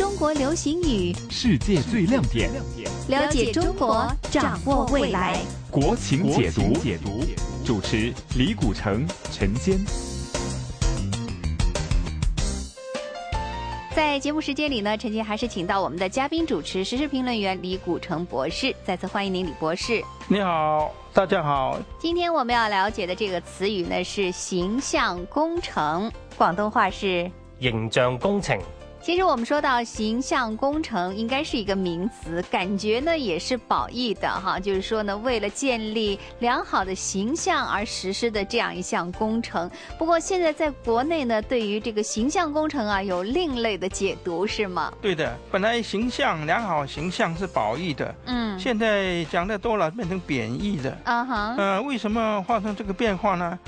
中国流行语，世界最亮点，了解中国，掌握未来。国情解读，解读，主持李古城、陈坚。在节目时间里呢，陈杰还是请到我们的嘉宾主持、时事评论员李古城博士，再次欢迎您，李博士。你好，大家好。今天我们要了解的这个词语呢是形象工程，广东话是形象工程。其实我们说到形象工程，应该是一个名词，感觉呢也是褒义的哈。就是说呢，为了建立良好的形象而实施的这样一项工程。不过现在在国内呢，对于这个形象工程啊，有另类的解读，是吗？对的，本来形象良好形象是褒义的，嗯，现在讲的多了，变成贬义的。啊哈，呃，为什么发生这个变化呢？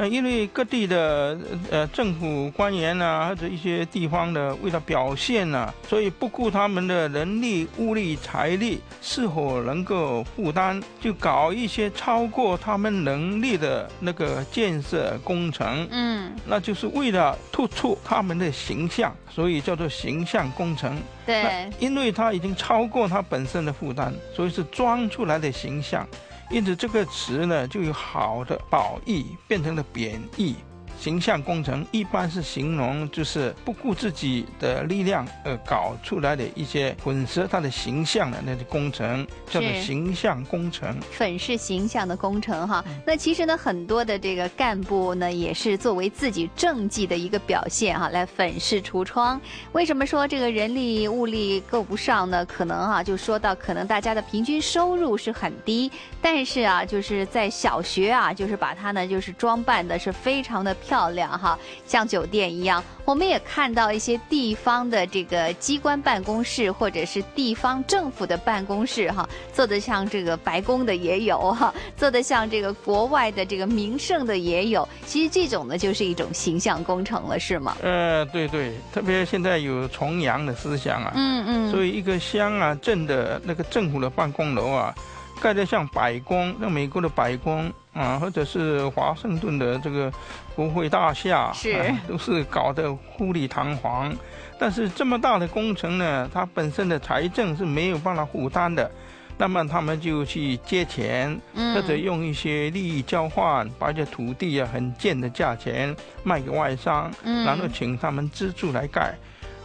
呃，因为各地的呃政府官员呐，或者一些地方的，为了表现呐，所以不顾他们的人力、物力、财力是否能够负担，就搞一些超过他们能力的那个建设工程。嗯，那就是为了突出他们的形象，所以叫做形象工程。对，因为他已经超过他本身的负担，所以是装出来的形象。因此，这个词呢，就有好的褒义，变成了贬义。形象工程一般是形容就是不顾自己的力量而搞出来的一些粉饰他的形象的那些工程，叫做形象工程。粉饰形象的工程哈，那其实呢，很多的这个干部呢，也是作为自己政绩的一个表现哈，来粉饰橱窗。为什么说这个人力物力够不上呢？可能哈，就说到可能大家的平均收入是很低，但是啊，就是在小学啊，就是把它呢，就是装扮的是非常的。漂亮哈，像酒店一样。我们也看到一些地方的这个机关办公室，或者是地方政府的办公室哈，做的像这个白宫的也有哈，做的像这个国外的这个名胜的也有。其实这种呢，就是一种形象工程了，是吗？呃，对对，特别现在有崇洋的思想啊，嗯嗯，所以一个乡啊镇的那个政府的办公楼啊。盖得像白宫，那美国的白宫啊，或者是华盛顿的这个国会大厦，是都是搞得富丽堂皇。但是这么大的工程呢，它本身的财政是没有办法负担的，那么他们就去借钱，或者用一些利益交换，把这土地啊很贱的价钱卖给外商，然后请他们资助来盖。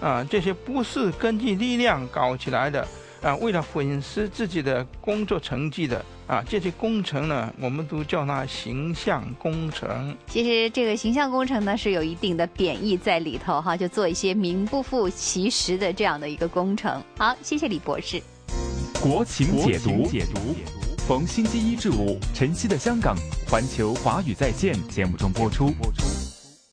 啊，这些不是根据力量搞起来的。啊，为了粉饰自己的工作成绩的啊，这些工程呢，我们都叫它形象工程。其实这个形象工程呢，是有一定的贬义在里头哈，就做一些名不副其实的这样的一个工程。好，谢谢李博士。国情解读，解读，逢星期一至五，晨曦的香港，环球华语在线节目中播出。播出。